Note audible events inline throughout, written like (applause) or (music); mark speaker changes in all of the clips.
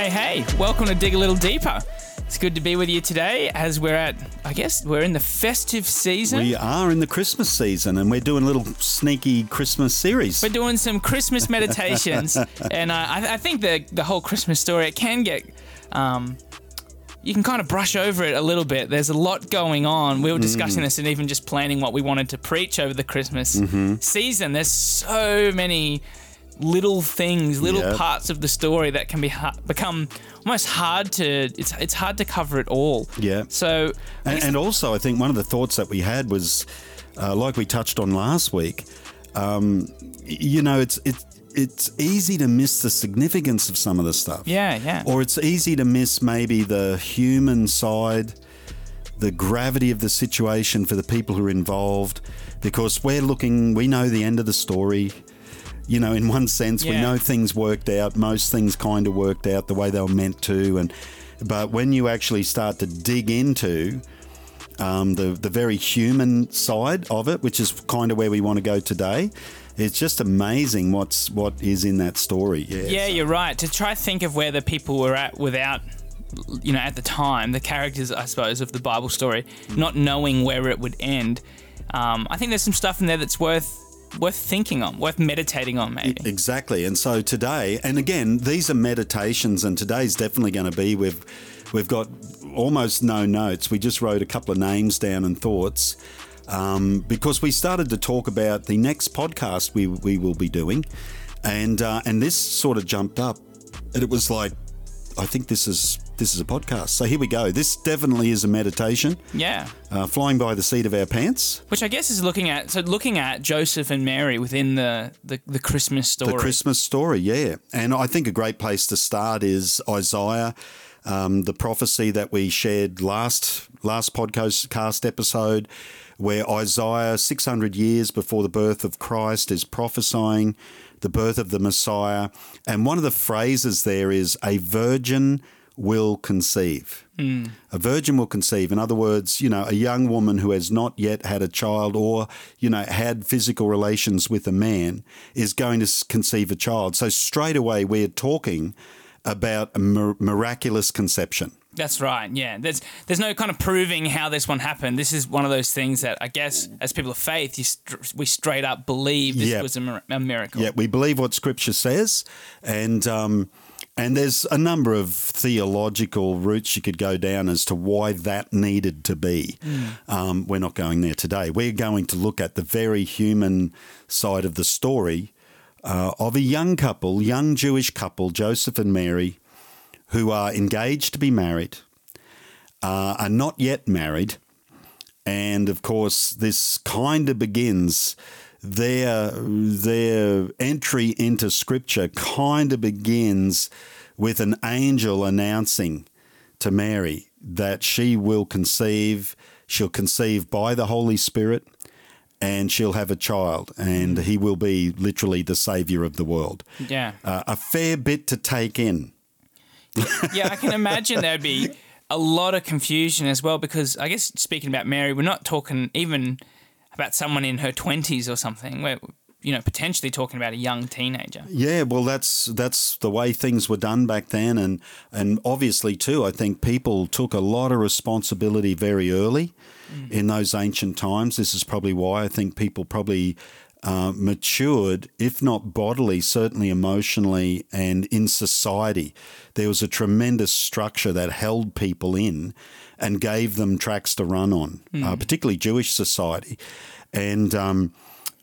Speaker 1: Hey, hey, welcome to Dig a Little Deeper. It's good to be with you today as we're at, I guess, we're in the festive season.
Speaker 2: We are in the Christmas season and we're doing a little sneaky Christmas series.
Speaker 1: We're doing some Christmas (laughs) meditations, and uh, I, I think the the whole Christmas story it can get, um, you can kind of brush over it a little bit. There's a lot going on. We were discussing this and even just planning what we wanted to preach over the Christmas season. There's so many little things, little parts of the story that can be ha- become almost hard to. It's it's hard to cover it all.
Speaker 2: Yeah.
Speaker 1: So
Speaker 2: And, and also, I think one of the thoughts that we had was, uh, like we touched on last week, um, you know, it's it's it's easy to miss the significance of some of the stuff.
Speaker 1: yeah, yeah.
Speaker 2: Or it's easy to miss maybe the human side, the gravity of the situation for the people who are involved, because we're looking, we know the end of the story. You know, in one sense, we know things worked out. Most things kind of worked out the way they were meant to, and but when you actually start to dig into um, the the very human side of it, which is kind of where we want to go today, it's just amazing what's what is in that story. Yeah,
Speaker 1: Yeah,
Speaker 2: so-
Speaker 1: you're right. To try think of where the people were at without, you know, at the time, the characters, I suppose, of the Bible story, not knowing where it would end. Um, I think there's some stuff in there that's worth worth thinking on, worth meditating on, maybe.
Speaker 2: Exactly. And so today, and again, these are meditations, and today's definitely going to be we've we've got almost no notes. We just wrote a couple of names down and thoughts. Um, because we started to talk about the next podcast we, we will be doing, and uh, and this sort of jumped up, and it was like, I think this is this is a podcast. So here we go. This definitely is a meditation,
Speaker 1: Yeah.
Speaker 2: uh, flying by the seat of our pants.
Speaker 1: Which I guess is looking at so looking at Joseph and Mary within the the, the Christmas story.
Speaker 2: The Christmas story, yeah. And I think a great place to start is Isaiah, um, the prophecy that we shared last last podcast cast episode, where Isaiah, 600 years before the birth of Christ, is prophesying the birth of the Messiah. And one of the phrases there is, a virgin will conceive. Hmm. A virgin will conceive. In other words, you know, a young woman who has not yet had a child or, you know, had physical relations with a man is going to conceive a child. So straight away, we're talking about a miraculous conception.
Speaker 1: That's right. Yeah. There's there's no kind of proving how this one happened. This is one of those things that I guess as people of faith, you st- we straight up believe this
Speaker 2: Yeah.
Speaker 1: was a, mir- a miracle.
Speaker 2: Yeah, we believe what Scripture says, and um, and there's a number of theological routes you could go down as to why that needed to be. Um, we're not going there today. We're going to look at the very human side of the story uh, of a young couple, young Jewish couple, Joseph and Mary, who are engaged to be married, uh, are not yet married. And of course, this kind of begins their their entry into Scripture. Kind of begins with an angel announcing to Mary that she will conceive. She'll conceive by the Holy Spirit, and she'll have a child, and he will be literally the savior of the world.
Speaker 1: Yeah.
Speaker 2: Uh, a fair bit to take in.
Speaker 1: Yeah, I can imagine there'd be a lot of confusion as well because I guess speaking about Mary, we're not talking even about someone in her 20s or something. We're, you know, potentially talking about a young teenager.
Speaker 2: Yeah, well, that's that's the way things were done back then, and and obviously too, I think people took a lot of responsibility very early mm. in those ancient times. This is probably why I think people probably uh, matured, if not bodily, certainly emotionally and in society. There was a tremendous structure that held people in and gave them tracks to run on, uh, particularly Jewish society, and. Um,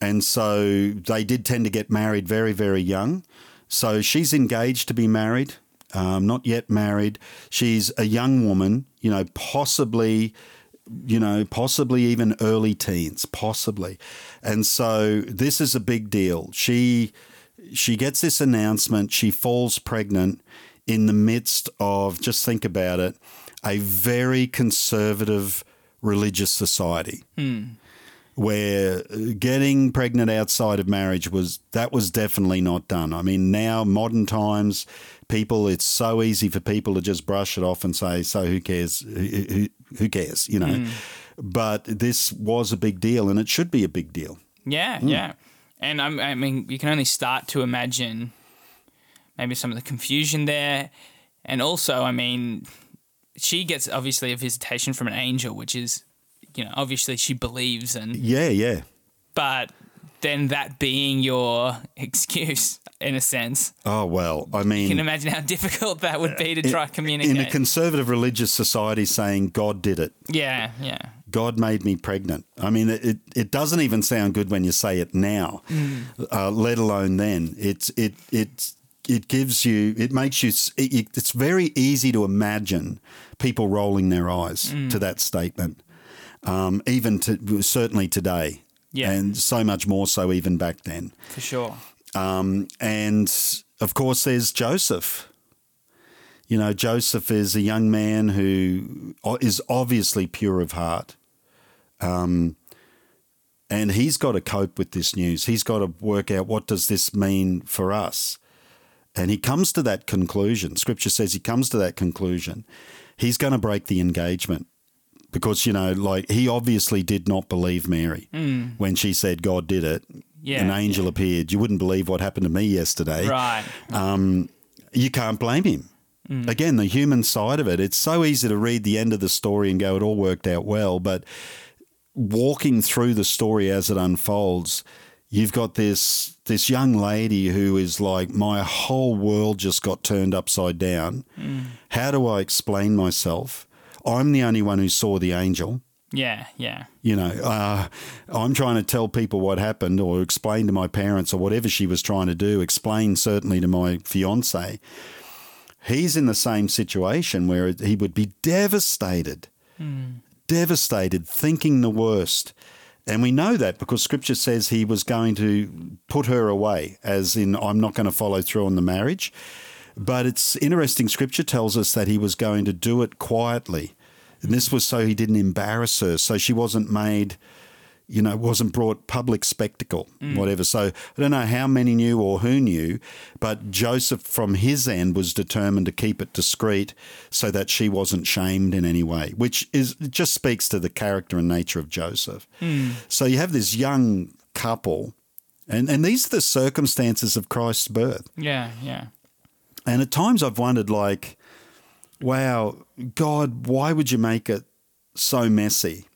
Speaker 2: and so they did tend to get married very, very young. So she's engaged to be married, um, not yet married. She's a young woman, you know, possibly, you know, possibly even early teens, possibly. And so this is a big deal. She she gets this announcement. She falls pregnant in the midst of just think about it, a very conservative religious society hmm. where uh, getting pregnant outside of marriage was that was definitely not done. I mean, now modern times, people it's so easy for people to just brush it off and say, "So who cares? Who, who, who cares?" You know. Mm. But this was a big deal, and it should be a big deal.
Speaker 1: Yeah, mm. yeah. And I'm, I mean, you can only start to imagine maybe some of the confusion there. And also, I mean, she gets obviously a visitation from an angel, which is, you know, obviously she believes and
Speaker 2: Yeah, yeah.
Speaker 1: but then that being your excuse in a sense,
Speaker 2: Oh well, I mean,
Speaker 1: you can imagine how difficult that would be to try to communicate.
Speaker 2: in a conservative religious society, saying God did it,
Speaker 1: yeah, yeah,
Speaker 2: God made me pregnant. I mean, it it doesn't even sound good when you say it now, uh, let alone then. It's it it it gives you it makes you it, it's very easy to imagine people rolling their eyes to that statement, um, even to certainly today.
Speaker 1: Yeah.
Speaker 2: and so much more so even back then.
Speaker 1: for sure.
Speaker 2: Um, and of course, there's Joseph. You know, Joseph is a young man who is obviously pure of heart. Um, and he's got to cope with this news. He's got to work out what does this mean for us. And he comes to that conclusion. Scripture says he comes to that conclusion. He's going to break the engagement because, you know, like he obviously did not believe Mary mm. when she said God did it.
Speaker 1: Yeah,
Speaker 2: An angel appeared. You wouldn't believe what happened to me yesterday
Speaker 1: Right.
Speaker 2: Um, you can't blame him. Mm. Again, the human side of it, it's so easy to read the end of the story and go, it all worked out well. But walking through the story as it unfolds, you've got this this young lady who is like, my whole world just got turned upside down. Mm. How do I explain myself? I'm the only one who saw the angel.
Speaker 1: Yeah, yeah.
Speaker 2: You know, uh, I'm trying to tell people what happened or explain to my parents or whatever she was trying to do, explain certainly to my fiance. He's in the same situation where he would be devastated, devastated, thinking the worst. And we know that because scripture says he was going to put her away, as in, I'm not going to follow through on the marriage. But it's interesting, scripture tells us that he was going to do it quietly. And this was so he didn't embarrass her, so she wasn't made, you know, wasn't brought public spectacle, mm. whatever. So I don't know how many knew or who knew, but Joseph, from his end, was determined to keep it discreet so that she wasn't shamed in any way, which is it just speaks to the character and nature of Joseph. Mm. So you have this young couple, and, and these are the circumstances of Christ's birth.
Speaker 1: Yeah, yeah.
Speaker 2: And at times I've wondered, like, wow, God, why would you make it so messy?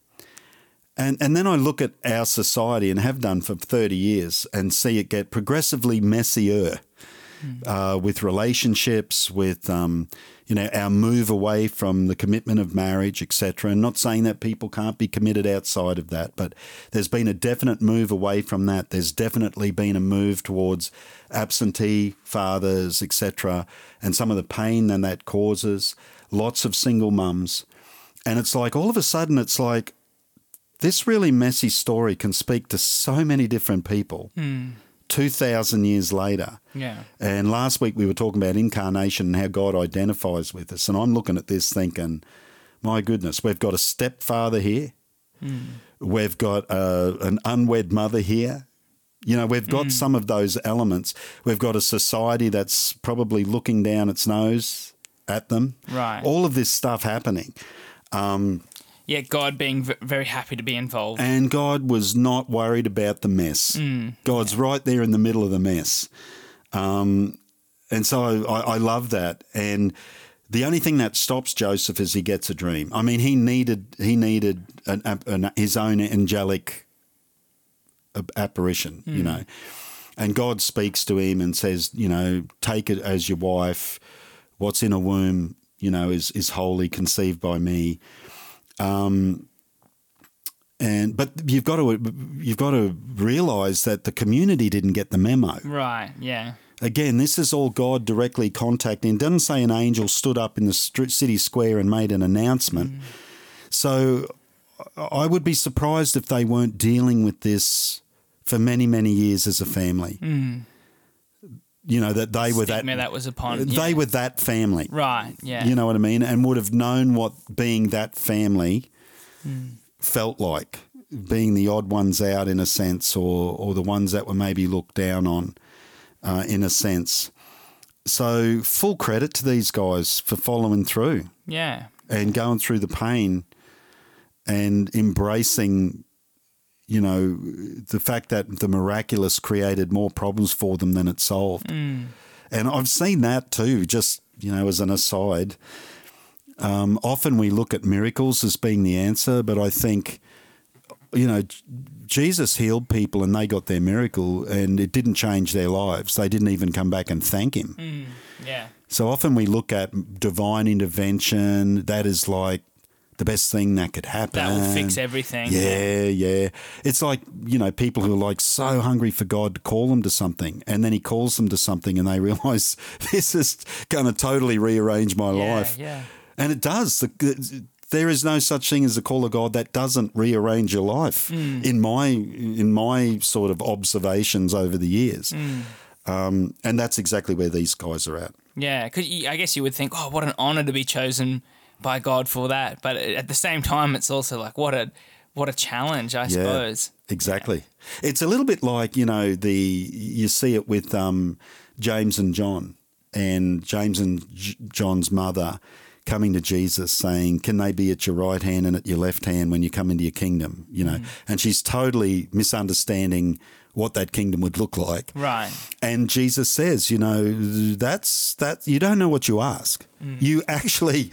Speaker 2: And and then I look at our society and have done for thirty years and see it get progressively messier. Uh, with relationships, with um, you know our move away from the commitment of marriage, etc. And not saying that people can't be committed outside of that, but there's been a definite move away from that. There's definitely been a move towards absentee fathers, etc. And some of the pain that that causes. Lots of single mums, and it's like all of a sudden it's like this really messy story can speak to so many different people. 2,000 years later.
Speaker 1: Yeah.
Speaker 2: And last week we were talking about incarnation and how God identifies with us. And I'm looking at this thinking, my goodness, we've got a stepfather here. Hmm. We've got uh, an unwed mother here. You know, we've got hmm. some of those elements. We've got a society that's probably looking down its nose at them.
Speaker 1: Right.
Speaker 2: All of this stuff happening.
Speaker 1: Um, Yeah, God being v- very happy to be involved.
Speaker 2: And God was not worried about the mess. God's right there in the middle of the mess. Um, and so I, I love that. And the only thing that stops Joseph is he gets a dream. I mean, he needed he needed an, an, his own angelic ap- apparition, you know. And God speaks to him and says, you know, take it as your wife. What's in a womb, you know, is is holy, conceived by me Um, and but you've got to you've got to realize that the community didn't get the memo.
Speaker 1: right, yeah.
Speaker 2: Again, this is all God directly contacting. It doesn't say an angel stood up in the city square and made an announcement. Mm. So I would be surprised if they weren't dealing with this for many many years as a family. Mm. You know that they were that,
Speaker 1: that was upon.
Speaker 2: they
Speaker 1: yeah.
Speaker 2: were that family.
Speaker 1: Right, yeah.
Speaker 2: You know what I mean? And would have known what being that family felt like, being the odd ones out in a sense, or, or the ones that were maybe looked down on uh, in a sense. So, full credit to these guys for following through
Speaker 1: yeah.
Speaker 2: and going through the pain and embracing, you know, the fact that the miraculous created more problems for them than it solved. And I've seen that too, just you know, as an aside. Um, often we look at miracles as being the answer, but I think, you know, Jesus healed people and they got their miracle and it didn't change their lives. They didn't even come back and thank him.
Speaker 1: Mm, yeah.
Speaker 2: So often we look at divine intervention, that is like the best thing that could happen.
Speaker 1: That will fix everything.
Speaker 2: Yeah, yeah. It's like, you know, people who are like so hungry for God to call them to something and then he calls them to something and they (laughs) realize this is going to totally rearrange my
Speaker 1: Yeah,
Speaker 2: life.
Speaker 1: yeah.
Speaker 2: And it does. The, there is no such thing as a call of God that doesn't rearrange your life.
Speaker 1: Mm.
Speaker 2: In my in my sort of observations over the years,
Speaker 1: Mm.
Speaker 2: um, and that's exactly where these guys are at.
Speaker 1: Yeah, because I guess you would think, oh, what an honor to be chosen by God for that. But at the same time, it's also like what a what a challenge, I suppose.
Speaker 2: Exactly. It's a little bit like you know the you see it with um, James and John, and James and J- John's mother coming to Jesus saying, "Can they be at your right hand and at your left hand when you come into your kingdom?" You know, and she's totally misunderstanding what that kingdom would look like.
Speaker 1: Right.
Speaker 2: And Jesus says, you know, that's that you don't know what you ask.
Speaker 1: Mm.
Speaker 2: You actually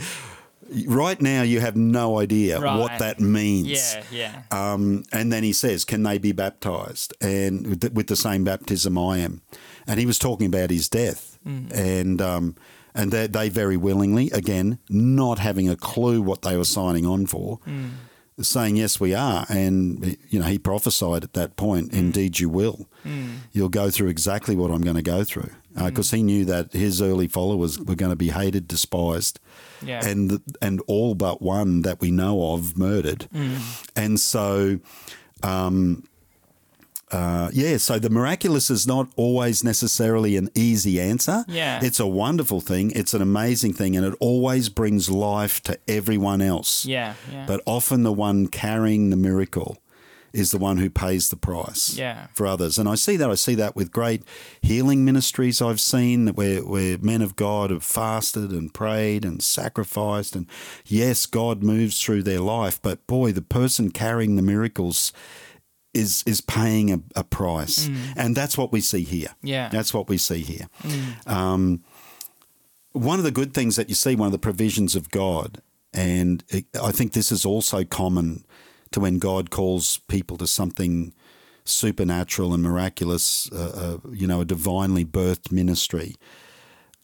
Speaker 2: right now you have no idea what that means.
Speaker 1: Yeah, yeah.
Speaker 2: Um, and then he says, "Can they be baptized?" And with the, same baptism I am. And he was talking about his death, mm. and um, and they, they very willingly, again, not having a clue what they were signing on for, mm. saying, "Yes, we are." And you know, he prophesied at that point, mm. "Indeed, you will. You'll go through exactly what I'm going to go through." Uh, because he knew that his early followers were going to be hated, despised,
Speaker 1: Yeah.
Speaker 2: and and all but one that we know of murdered. And so, um, uh, yeah, so the miraculous is not always necessarily an easy answer.
Speaker 1: Yeah.
Speaker 2: It's a wonderful thing, it's an amazing thing, and it always brings life to everyone else.
Speaker 1: yeah, yeah.
Speaker 2: But often the one carrying the miracle is the one who pays the price
Speaker 1: Yeah.
Speaker 2: for others. And I see that. I see that with great healing ministries I've seen where, where men of God have fasted and prayed and sacrificed. And yes, God moves through their life, but boy, the person carrying the miracles is is paying a, a price. And that's what we see here.
Speaker 1: Yeah.
Speaker 2: That's what we see here. Um, one of the good things that you see, one of the provisions of God, and it, I think this is also common to when God calls people to something supernatural and miraculous, uh, uh, you know, a divinely birthed ministry.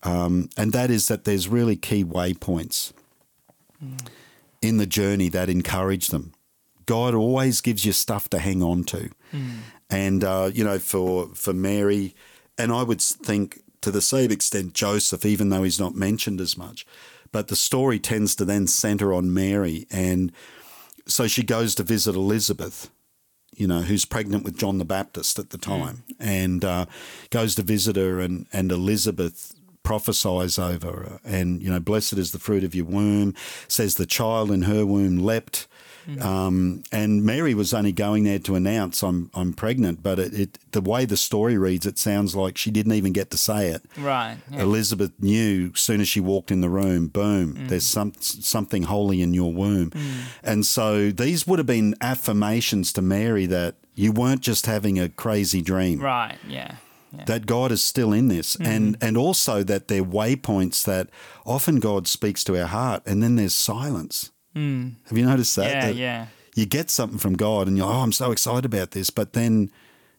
Speaker 2: Um, and that is that there's really key waypoints in the journey that encourage them. God always gives you stuff to hang on to. And, uh, you know, for, for Mary, and I would think to the same extent Joseph, even though he's not mentioned as much, but the story tends to then center on Mary. And so she goes to visit Elizabeth, you know, who's pregnant with John the Baptist at the time, and uh, goes to visit her, and, and Elizabeth prophesies over her, and, you know, blessed is the fruit of your womb, says the child in her womb leapt. Mm-hmm. Um, and Mary was only going there to announce I'm I'm pregnant, but it, it the way the story reads, it sounds like she didn't even get to say it.
Speaker 1: right. Yeah.
Speaker 2: Elizabeth knew soon as she walked in the room, boom, mm. there's some something holy in your womb. Mm. And so these would have been affirmations to Mary that you weren't just having a crazy dream.
Speaker 1: Right. Yeah. Yeah.
Speaker 2: That God is still in this, mm-hmm. and and also that they're waypoints that often God speaks to our heart, and then there's silence. Mm. Have you noticed that?
Speaker 1: Yeah.
Speaker 2: That
Speaker 1: Yeah.
Speaker 2: You get something from God, and you're, oh, I'm so excited about this, but then,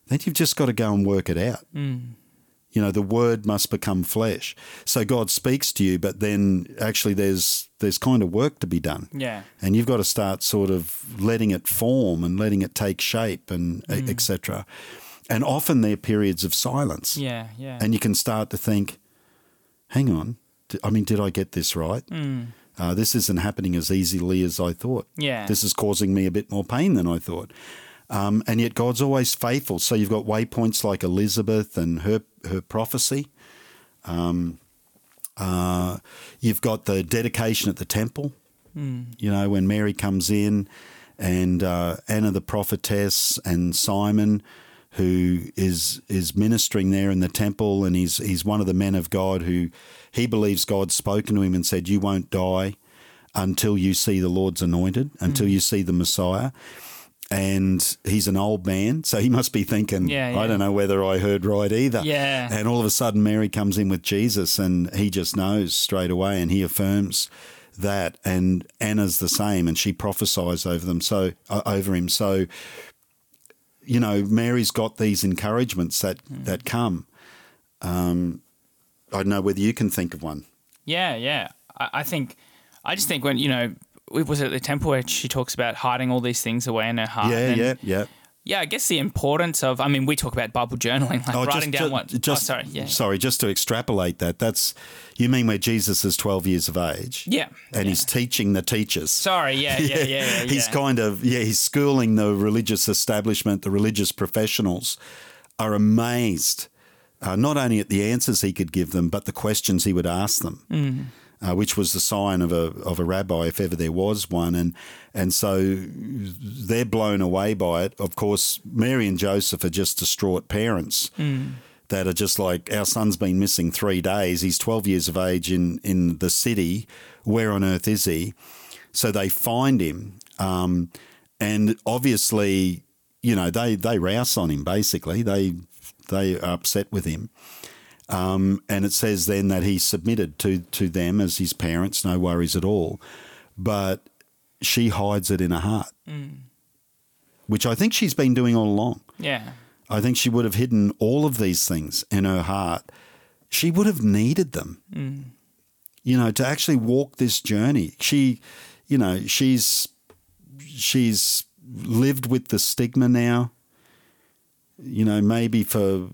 Speaker 2: then you've just got to go and work it out. You know, the word must become flesh. So God speaks to you, but then actually there's there's kind of work to be done.
Speaker 1: Yeah.
Speaker 2: And you've got to start sort of letting it form and letting it take shape and
Speaker 1: Mm.
Speaker 2: etc. And often there are periods of silence.
Speaker 1: Yeah. Yeah.
Speaker 2: And you can start to think, hang on, I mean, did I get this right? Uh, this isn't happening as easily as I thought.
Speaker 1: Yeah.
Speaker 2: This is causing me a bit more pain than I thought. Um, and yet God's always faithful. So you've got waypoints like Elizabeth and her her prophecy. Um, uh, you've got the dedication at the temple. You know, when Mary comes in, and uh, Anna the prophetess, and Simeon, who is is ministering there in the temple, and he's he's one of the men of God who he believes God's spoken to him and said, "You won't die until you see the Lord's anointed, until you see the Messiah." and he's an old man, so he must be thinking,
Speaker 1: Yeah, yeah.
Speaker 2: I don't know whether I heard right either.
Speaker 1: Yeah.
Speaker 2: And all of a sudden, Mary comes in with Jesus, and he just knows straight away, and he affirms that. And Anna's the same, and she prophesies over them, so uh, over him. So, you know, Mary's got these encouragements that
Speaker 1: Hmm.
Speaker 2: that come. Um, I don't know whether you can think of one.
Speaker 1: Yeah, yeah. I, I think, I just think when, you know, it was at the temple where she talks about hiding all these things away in her heart.
Speaker 2: yeah,
Speaker 1: and
Speaker 2: yeah, yeah.
Speaker 1: Yeah, I guess the importance of, I mean, we talk about Bible journaling, like
Speaker 2: Oh,
Speaker 1: writing down
Speaker 2: ju-
Speaker 1: what.
Speaker 2: Just,
Speaker 1: oh, sorry, yeah.
Speaker 2: Sorry, just to extrapolate that. That's you mean where Jesus is twelve years of age.
Speaker 1: Yeah.
Speaker 2: and
Speaker 1: yeah.
Speaker 2: he's teaching the teachers.
Speaker 1: Sorry, yeah, yeah, yeah, (laughs) yeah. yeah.
Speaker 2: He's kind of yeah. He's schooling the religious establishment. The religious professionals are amazed, uh, not only at the answers he could give them, but the questions he would ask them.
Speaker 1: Mm.
Speaker 2: Uh, which was the sign of a of a rabbi, if ever there was one, and and so they're blown away by it. Of course, Mary and Joseph are just distraught parents that are just like our son's been missing three days. He's twelve years of age in in the city. Where on earth is he? So they find him, um, and obviously, you know, they they rouse on him. Basically, they they are upset with him. Um, and it says then that he submitted to to them as his parents, no worries at all. But she hides it in her heart, which I think she's been doing all along.
Speaker 1: yeah.
Speaker 2: I think she would have hidden all of these things in her heart. She would have needed them, you know, to actually walk this journey. She, you know, she's she's lived with the stigma now. You know, maybe for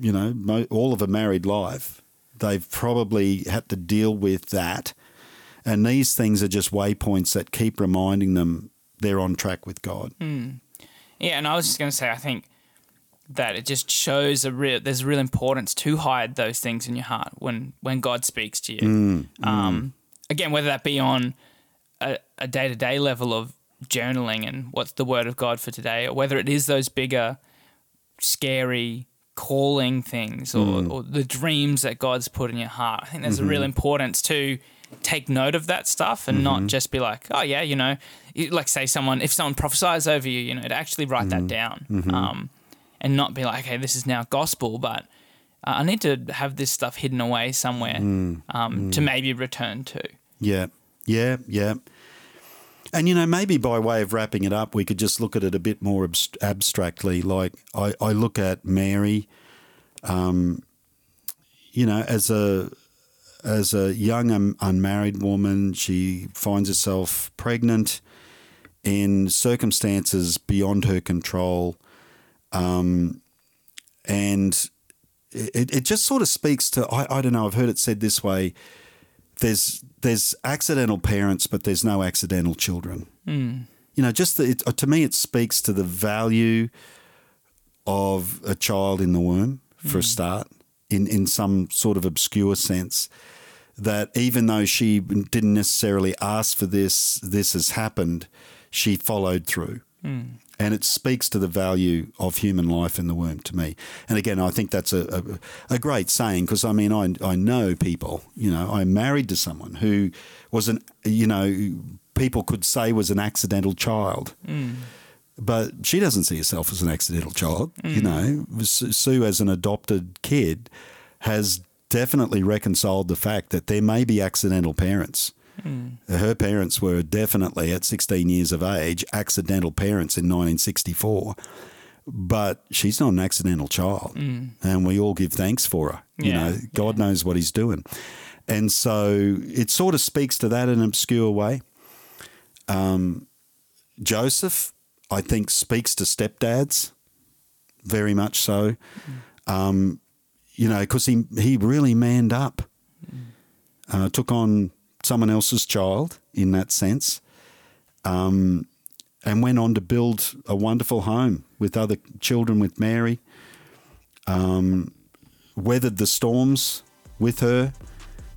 Speaker 2: you know mo- all of a married life, they've probably had to deal with that, and these things are just waypoints that keep reminding them they're on track with God. Hmm.
Speaker 1: Yeah, and I was just going to say, I think that it just shows a real there's a real importance to hide those things in your heart when when God speaks to you. Mm, um, mm. again, whether that be on a day to day level of journaling and what's the word of God for today, or whether it is those bigger, scary calling things or, mm. or the dreams that God's put in your heart. I think there's a real mm-hmm. importance to take note of that stuff and not mm-hmm. just be like, oh yeah, you know, like say someone if someone prophesies over you, you know, to actually write that mm-hmm. down, um, and not be like, okay, this is now gospel, but uh, I need to have this stuff hidden away somewhere mm. um, to mm. maybe return to.
Speaker 2: Yeah, yeah, yeah. And you know, maybe by way of wrapping it up, we could just look at it a bit more abst- abstractly. Like I, I look at Mary, um, you know, as a as a young un- unmarried woman, she finds herself pregnant in circumstances beyond her control, um, and it, it just sort of speaks to I, I don't know. I've heard it said this way there's there's accidental parents, but there's no accidental children. Hmm. You know, just the, it, uh, to me, it speaks to the value of a child in the womb for a hmm. start, in in some sort of obscure sense. That even though she didn't necessarily ask for this, this has happened. She followed through. Mm. And it speaks to the value of human life in the womb to me. And again, I think that's a, a, a great saying because I mean, I, I know people, you know, I'm married to someone who was an, you know, people could say was an accidental child. Mm. But she doesn't see herself as an accidental child. You mm. know, Sue, as an adopted kid, has definitely reconciled the fact that there may be accidental parents. Her parents were definitely, at 16 years of age, accidental parents in 1964. But she's not an accidental child. And we all give thanks for her. You know, God knows what he's doing. And so it sort of speaks to that in an obscure way. Um, Joseph, I think, speaks to stepdads very much so. Um, you know, because he, he really manned up, uh, took on someone else's child in that sense, um, and went on to build a wonderful home with other children with Mary. Um, weathered the storms with her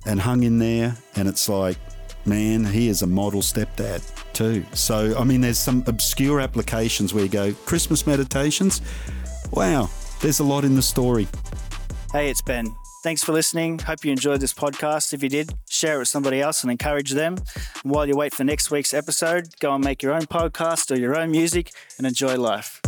Speaker 2: and hung in there. And it's like, man, he is a model stepdad too. So, I mean, there's some obscure applications where you go, Christmas meditations. Wow, there's a lot in the story.
Speaker 3: Hey, it's Ben. Thanks for listening. Hope you enjoyed this podcast. If you did, share it with somebody else and encourage them. And while you wait for next week's episode, go and make your own podcast or your own music and enjoy life.